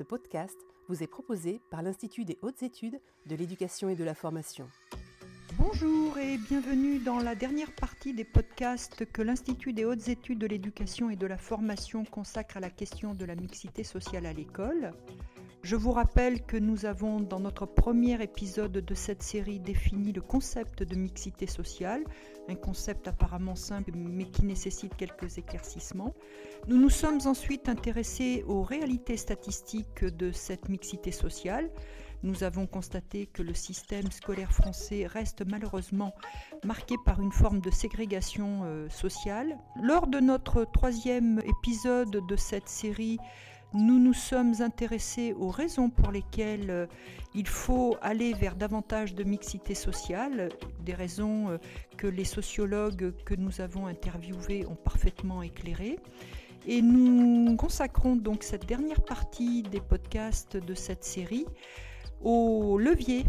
Ce podcast vous est proposé par l'Institut des hautes études de l'éducation et de la formation. Bonjour et bienvenue dans la dernière partie des podcasts que l'Institut des hautes études de l'éducation et de la formation consacre à la question de la mixité sociale à l'école. Je vous rappelle que nous avons dans notre premier épisode de cette série défini le concept de mixité sociale, un concept apparemment simple mais qui nécessite quelques éclaircissements. Nous nous sommes ensuite intéressés aux réalités statistiques de cette mixité sociale. Nous avons constaté que le système scolaire français reste malheureusement marqué par une forme de ségrégation euh, sociale. Lors de notre troisième épisode de cette série, nous nous sommes intéressés aux raisons pour lesquelles euh, il faut aller vers davantage de mixité sociale, des raisons euh, que les sociologues que nous avons interviewés ont parfaitement éclairées. Et nous consacrons donc cette dernière partie des podcasts de cette série aux leviers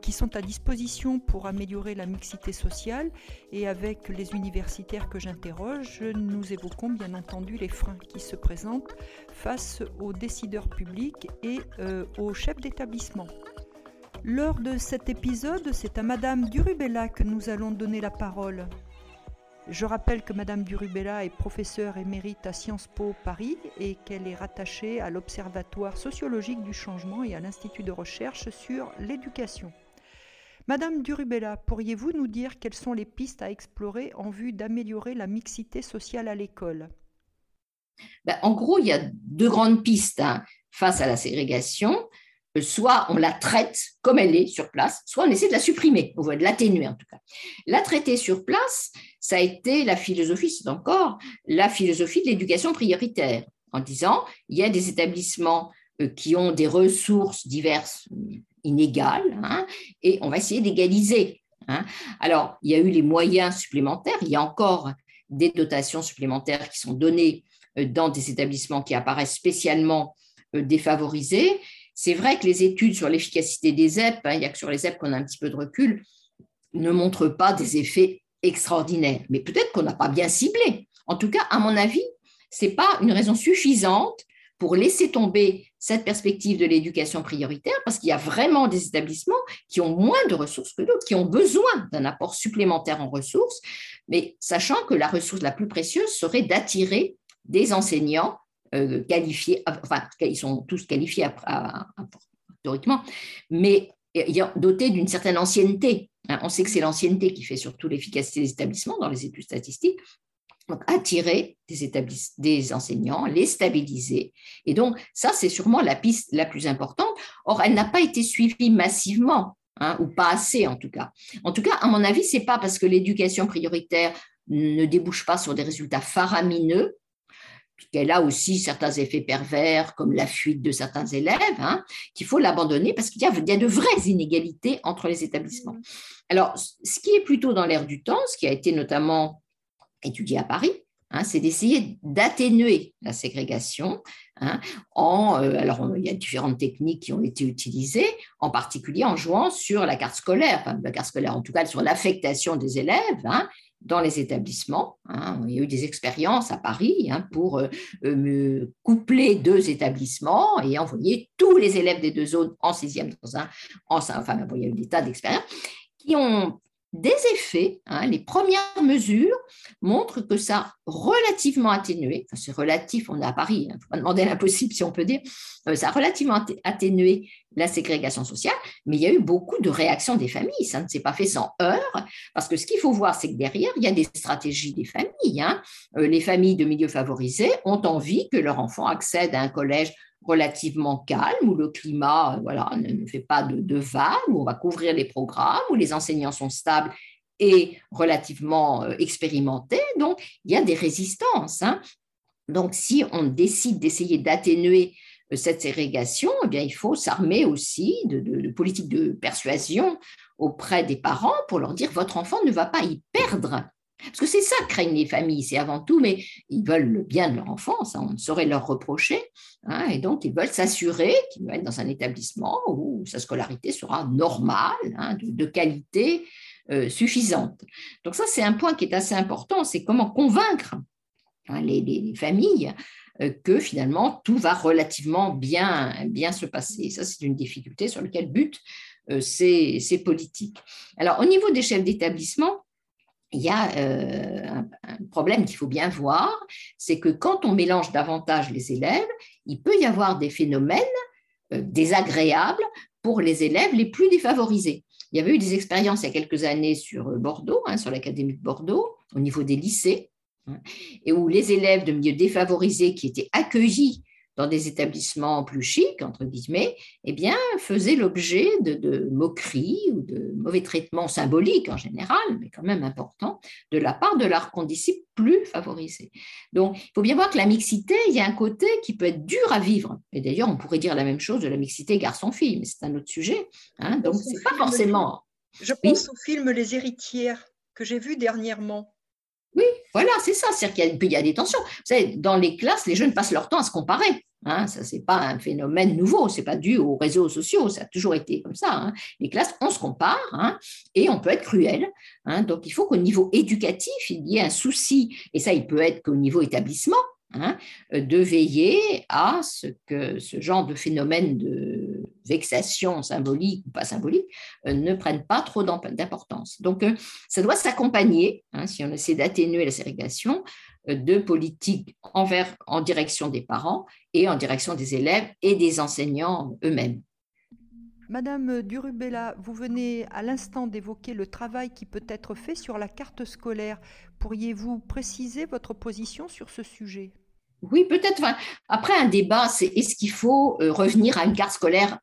qui sont à disposition pour améliorer la mixité sociale et avec les universitaires que j'interroge, nous évoquons bien entendu les freins qui se présentent face aux décideurs publics et euh, aux chefs d'établissement. Lors de cet épisode, c'est à Madame Durubella que nous allons donner la parole. Je rappelle que Madame Durubella est professeure émérite à Sciences Po Paris et qu'elle est rattachée à l'Observatoire sociologique du changement et à l'Institut de recherche sur l'éducation. Madame Durubella, pourriez-vous nous dire quelles sont les pistes à explorer en vue d'améliorer la mixité sociale à l'école? Ben, En gros, il y a deux grandes pistes hein, face à la ségrégation soit on la traite comme elle est sur place, soit on essaie de la supprimer, on veut de l'atténuer en tout cas. La traiter sur place, ça a été la philosophie, c'est encore la philosophie de l'éducation prioritaire, en disant il y a des établissements euh, qui ont des ressources diverses, inégales, hein, et on va essayer d'égaliser. Hein. Alors, il y a eu les moyens supplémentaires, il y a encore des dotations supplémentaires qui sont données euh, dans des établissements qui apparaissent spécialement euh, défavorisés, c'est vrai que les études sur l'efficacité des ZEP, hein, il n'y a que sur les ZEP qu'on a un petit peu de recul, ne montrent pas des effets extraordinaires. Mais peut-être qu'on n'a pas bien ciblé. En tout cas, à mon avis, ce n'est pas une raison suffisante pour laisser tomber cette perspective de l'éducation prioritaire, parce qu'il y a vraiment des établissements qui ont moins de ressources que d'autres, qui ont besoin d'un apport supplémentaire en ressources, mais sachant que la ressource la plus précieuse serait d'attirer des enseignants euh, qualifiés, enfin, ils sont tous qualifiés historiquement, mais dotés d'une certaine ancienneté. Hein. On sait que c'est l'ancienneté qui fait surtout l'efficacité des établissements dans les études statistiques. Donc, attirer des, des enseignants, les stabiliser. Et donc, ça, c'est sûrement la piste la plus importante. Or, elle n'a pas été suivie massivement, hein, ou pas assez en tout cas. En tout cas, à mon avis, c'est pas parce que l'éducation prioritaire ne débouche pas sur des résultats faramineux qu'elle a aussi certains effets pervers, comme la fuite de certains élèves, hein, qu'il faut l'abandonner parce qu'il y, a de vraies inégalités entre les établissements. Mmh. Alors, ce qui est plutôt dans l'air du temps, ce qui a été notamment étudié à Paris, hein, c'est d'essayer d'atténuer la ségrégation. Hein, en, euh, alors, il y a différentes techniques qui ont été utilisées, en particulier en jouant sur la carte scolaire, enfin, la carte scolaire, en tout cas sur l'affectation des élèves, dans les établissements. Hein. Il y a eu des expériences à Paris hein, pour euh, euh, coupler deux établissements et envoyer tous les élèves des deux zones en sixième dans un, en, enfin, il y a eu des tas d'expériences qui ont des effets. Hein, les premières mesures montrent que ça a relativement atténué, enfin, c'est relatif, on est à Paris, il ne faut pas demander l'impossible si on peut dire, euh, ça a relativement atténué la ségrégation sociale, mais il y a eu beaucoup de réactions des familles, ça ne s'est pas fait sans heurts, parce que ce qu'il faut voir, c'est que derrière, il y a des stratégies des familles. Hein. Euh, les familles de milieux favorisés ont envie que leur enfant accède à un collège relativement calme, où le climat euh, voilà, ne, fait pas de, de vagues, où on va couvrir les programmes, où les enseignants sont stables et relativement euh, expérimentés. Donc, il y a des résistances. Hein. Donc, si on décide d'essayer d'atténuer euh, cette ségrégation, eh il faut s'armer aussi de, de politiques de persuasion auprès des parents pour leur dire votre enfant ne va pas y perdre parce que c'est ça que craignent les familles, c'est avant tout, mais ils veulent le bien de leur enfant, ça on ne saurait leur reprocher, hein, et donc ils veulent s'assurer qu'ils vont être dans un établissement où sa scolarité sera normale, hein, de, qualité euh, suffisante. Donc ça c'est un point qui est assez important, c'est comment convaincre hein, les, familles que finalement tout va relativement bien, bien se passer. ça, c'est une difficulté sur laquelle butent ces, ces politiques. Alors, au niveau des chefs d'établissement, il y a un, problème qu'il faut bien voir, c'est que quand on mélange davantage les élèves, il peut y avoir des phénomènes désagréables pour les élèves les plus défavorisés. Il y avait eu des expériences il y a quelques années sur Bordeaux, hein, sur l'Académie de Bordeaux, au niveau des lycées, hein, et où les élèves de milieux défavorisés qui étaient accueillis dans des établissements plus chics, entre guillemets, eh bien, faisaient l'objet de, moqueries ou de mauvais traitements symboliques en général, mais quand même importants, de la part de leurs condisciples plus favorisés. Donc, il faut bien voir que la mixité, il y a un côté qui peut être dur à vivre. Et d'ailleurs, on pourrait dire la même chose de la mixité garçon-fille, mais c'est un autre sujet. Hein. Donc, c'est pas forcément. Je pense au film Les héritières que j'ai vu dernièrement. Oui, voilà, c'est ça. C'est-à-dire qu'il y, a des tensions. Vous savez, dans les classes, les jeunes passent leur temps à se comparer. Hein, ça, c'est pas un phénomène nouveau, c'est pas dû aux réseaux sociaux, ça a toujours été comme ça. Hein. Les classes, on se compare hein, et on peut être cruel. donc, il faut qu'au niveau éducatif, il y ait un souci, et ça, il peut être qu'au niveau établissement, de veiller à ce que ce genre de phénomène de vexation symbolique ou pas symbolique euh, ne prenne pas trop d'importance. Donc, euh, ça doit s'accompagner, si on essaie d'atténuer la ségrégation, euh, de politiques en direction des parents et en direction des élèves et des enseignants eux-mêmes. Madame Durubella, vous venez à l'instant d'évoquer le travail qui peut être fait sur la carte scolaire. Pourriez-vous préciser votre position sur ce sujet? Oui, peut-être. après un débat, c'est est-ce qu'il faut euh, revenir à une carte scolaire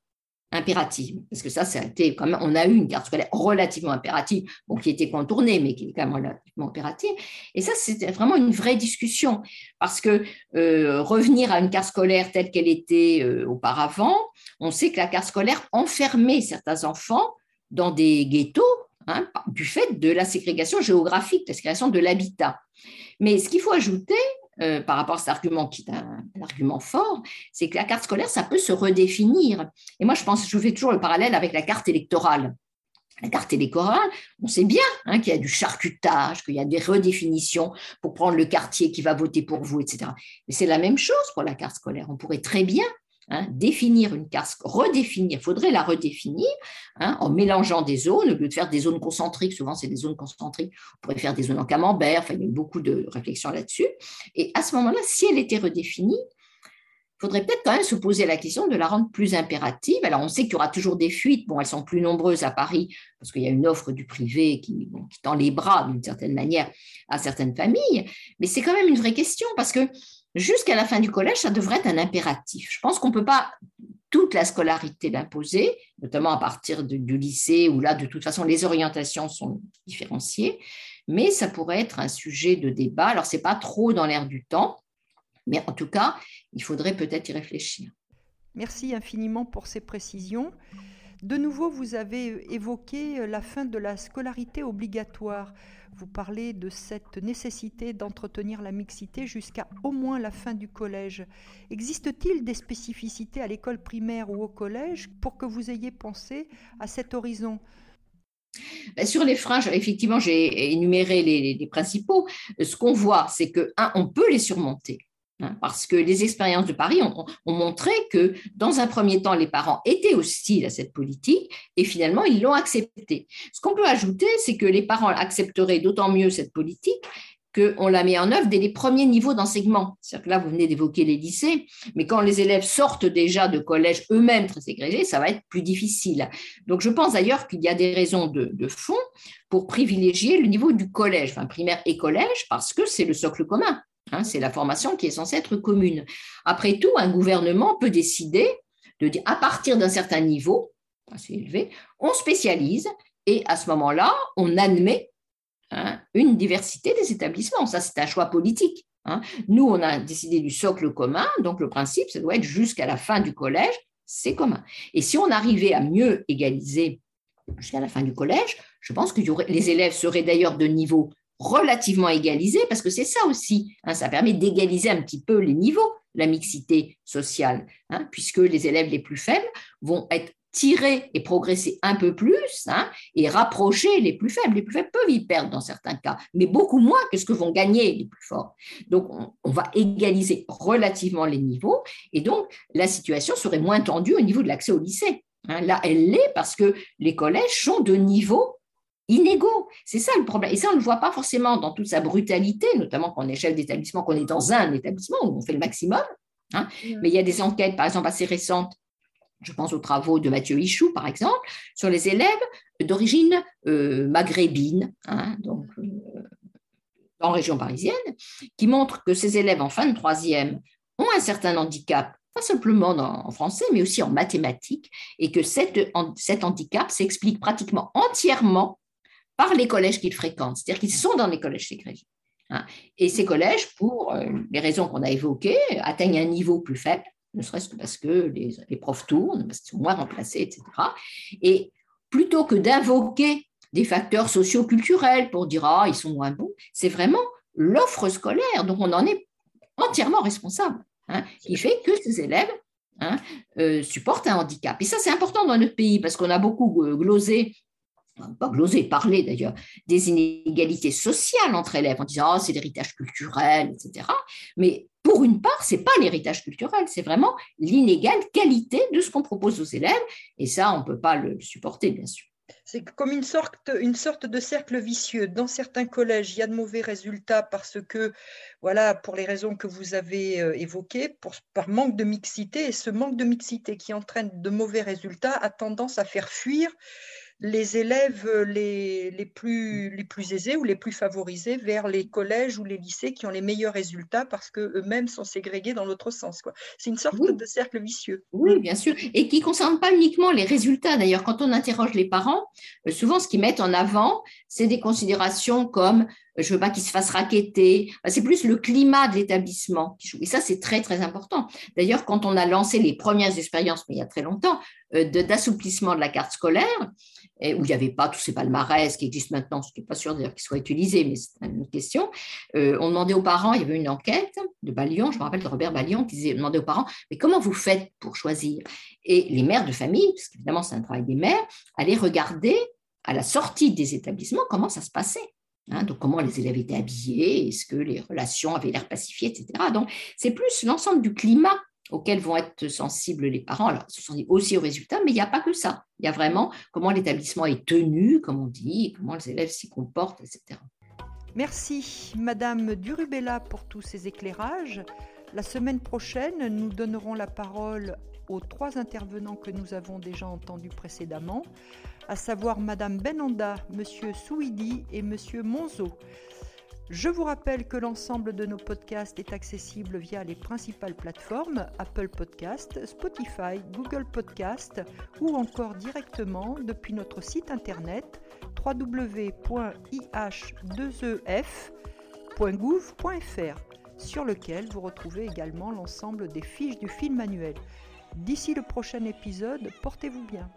impérative, parce que ça, ça été quand même, on a eu une carte scolaire relativement impérative, bon, qui était contournée, mais qui est quand même relativement impérative. Et ça, c'était vraiment une vraie discussion, parce que euh, revenir à une carte scolaire telle qu'elle était euh, auparavant, on sait que la carte scolaire enfermait certains enfants dans des ghettos hein, du fait de la ségrégation géographique, la ségrégation de l'habitat. Mais ce qu'il faut ajouter, euh, par rapport à cet argument qui est un, argument fort, c'est que la carte scolaire, ça peut se redéfinir. Et moi, je pense, je fais toujours le parallèle avec la carte électorale. La carte électorale, on sait bien hein, qu'il y a du charcutage, qu'il y a des redéfinitions pour prendre le quartier qui va voter pour vous, etc. Mais c'est la même chose pour la carte scolaire. On pourrait très bien Hein, définir une carte, redéfinir, il faudrait la redéfinir hein, en mélangeant des zones, au lieu de faire des zones concentriques, souvent c'est des zones concentriques, on pourrait faire des zones en camembert, enfin, il y a eu beaucoup de réflexions là-dessus. Et à ce moment-là, si elle était redéfinie, il faudrait peut-être quand même se poser la question de la rendre plus impérative. Alors, on sait qu'il y aura toujours des fuites. Bon, elles sont plus nombreuses à Paris parce qu'il y a une offre du privé qui, qui tend les bras d'une certaine manière à certaines familles. Mais c'est quand même une vraie question parce que jusqu'à la fin du collège, ça devrait être un impératif. Je pense qu'on ne peut pas toute la scolarité l'imposer, notamment à partir du lycée, où là, de toute façon, les orientations sont différenciées, mais ça pourrait être un sujet de débat. Alors, ce n'est pas trop dans l'air du temps, mais en tout cas, il faudrait peut-être y réfléchir. Merci infiniment pour ces précisions. De nouveau, vous avez évoqué la fin de la scolarité obligatoire. Vous parlez de cette nécessité d'entretenir la mixité jusqu'à au moins la fin du collège. Existe-t-il des spécificités à l'école primaire ou au collège pour que vous ayez pensé à cet horizon? Ben, sur les freins, effectivement, j'ai énuméré les, les, principaux. Ce qu'on voit, c'est que, un, on peut les surmonter. Hein, parce que les expériences de Paris ont, montré que, dans un premier temps, les parents étaient hostiles à cette politique et finalement, ils l'ont acceptée. Ce qu'on peut ajouter, c'est que les parents accepteraient d'autant mieux cette politique qu'on la met en œuvre dès les premiers niveaux d'enseignement. C'est-à-dire que là, vous venez d'évoquer les lycées, mais quand les élèves sortent déjà de collège eux-mêmes très ségrégés, ça va être plus difficile. Donc, je pense d'ailleurs qu'il y a des raisons de, de, fond pour privilégier le niveau du collège, enfin primaire et collège, parce que c'est le socle commun. Hein, c'est la formation qui est censée être commune. Après tout, un gouvernement peut décider de dire à partir d'un certain niveau, assez élevé, on spécialise et à ce moment-là, on admet hein, une diversité des établissements. Ça, c'est un choix politique. Hein. Nous, on a décidé du socle commun, donc le principe, ça doit être jusqu'à la fin du collège, c'est commun. Et si on arrivait à mieux égaliser jusqu'à la fin du collège, je pense que les élèves seraient d'ailleurs de niveau relativement égalisé, parce que c'est ça aussi, hein, ça permet d'égaliser un petit peu les niveaux, la mixité sociale, hein, puisque les élèves les plus faibles vont être tirer et progresser un peu plus hein, et rapprocher les plus faibles. Les plus faibles peuvent y perdre dans certains cas, mais beaucoup moins que ce que vont gagner les plus forts. Donc, on, va égaliser relativement les niveaux et donc la situation serait moins tendue au niveau de l'accès au lycée. Hein. là, elle l'est parce que les collèges sont de niveaux inégaux. C'est ça le problème. Et ça, on ne le voit pas forcément dans toute sa brutalité, notamment quand on est chef d'établissement, qu'on est dans un établissement où on fait le maximum. Hein. Mais il y a des enquêtes, par exemple, assez récentes, je pense aux travaux de Mathieu Hichou, par exemple, sur les élèves d'origine euh, maghrébine, hein, donc euh, en région parisienne, qui montrent que ces élèves en fin de troisième ont un certain handicap pas simplement en français, mais aussi en mathématiques, et que cet handicap s'explique pratiquement entièrement par les collèges qu'ils fréquentent, c'est-à-dire qu'ils sont dans les collèges ségrégés. Hein. Et ces collèges, pour euh, les raisons qu'on a évoquées, atteignent un niveau plus faible, ne serait-ce que parce que les, profs tournent, parce qu'ils sont moins remplacés, etc. Et plutôt que d'invoquer des facteurs socioculturels pour dire ah ils sont moins bons, c'est vraiment l'offre scolaire dont on en est entièrement responsable, hein, qui fait que ces élèves hein, euh, supportent un handicap. Et ça c'est important dans notre pays parce qu'on a beaucoup euh, glosé pas gloser, parler d'ailleurs, des inégalités sociales entre élèves en disant oh, c'est l'héritage culturel, etc. Mais pour une part, ce n'est pas l'héritage culturel, c'est vraiment l'inégale qualité de ce qu'on propose aux élèves. Et ça, on ne peut pas le supporter, bien sûr. C'est comme une sorte, une sorte de cercle vicieux. Dans certains collèges, il y a de mauvais résultats parce que, voilà, pour les raisons que vous avez euh, évoquées, pour, par manque de mixité. Et ce manque de mixité qui entraîne de mauvais résultats a tendance à faire fuir les élèves euh, les, les, plus, les plus aisés ou les plus favorisés vers les collèges ou les lycées qui ont les meilleurs résultats parce qu'eux-mêmes sont ségrégés dans l'autre sens. C'est une sorte de cercle vicieux. Oui, bien sûr, et qui ne concerne pas uniquement les résultats. D'ailleurs, quand on interroge les parents, euh, souvent ce qu'ils mettent en avant, c'est des considérations comme je veux pas qu'il se fasse raqueter. C'est plus le climat de l'établissement qui joue. Et ça, c'est très, très important. D'ailleurs, quand on a lancé les premières expériences, mais il y a très longtemps, euh, d'assouplissement de la carte scolaire, où il n'y avait pas tous ces palmarès qui existent maintenant, ce qui pas sûr d'ailleurs qu'ils soient utilisés, mais c'est une question. Euh, on demandait aux parents, il y avait une enquête de Balion, je me rappelle de Robert Balion, qui disait, demandait aux parents, mais comment vous faites pour choisir? Et les mères de famille, parce qu'évidemment c'est un travail des mères, allaient regarder à la sortie des établissements comment ça se passait. Hein, donc, comment les élèves étaient habillés, est-ce que les relations avaient l'air pacifiées, etc. Donc, c'est plus l'ensemble du climat auquel vont être sensibles les parents. Alors, ce sont aussi aux résultats, mais il n'y a pas que ça. Il y a vraiment comment l'établissement est tenu, comme on dit, comment les élèves s'y comportent, etc. Merci, Madame Durubella, pour tous ces éclairages. La semaine prochaine, nous donnerons la parole aux trois intervenants que nous avons déjà entendus précédemment, à savoir Madame Benanda, Monsieur Souidi et Monsieur Monzo. Je vous rappelle que l'ensemble de nos podcasts est accessible via les principales plateformes Apple Podcast, Spotify, Google Podcast ou encore directement depuis notre site internet www.ih2ef.gouv.fr sur lequel vous retrouvez également l'ensemble des fiches du film manuel. D'ici le prochain épisode, portez-vous bien.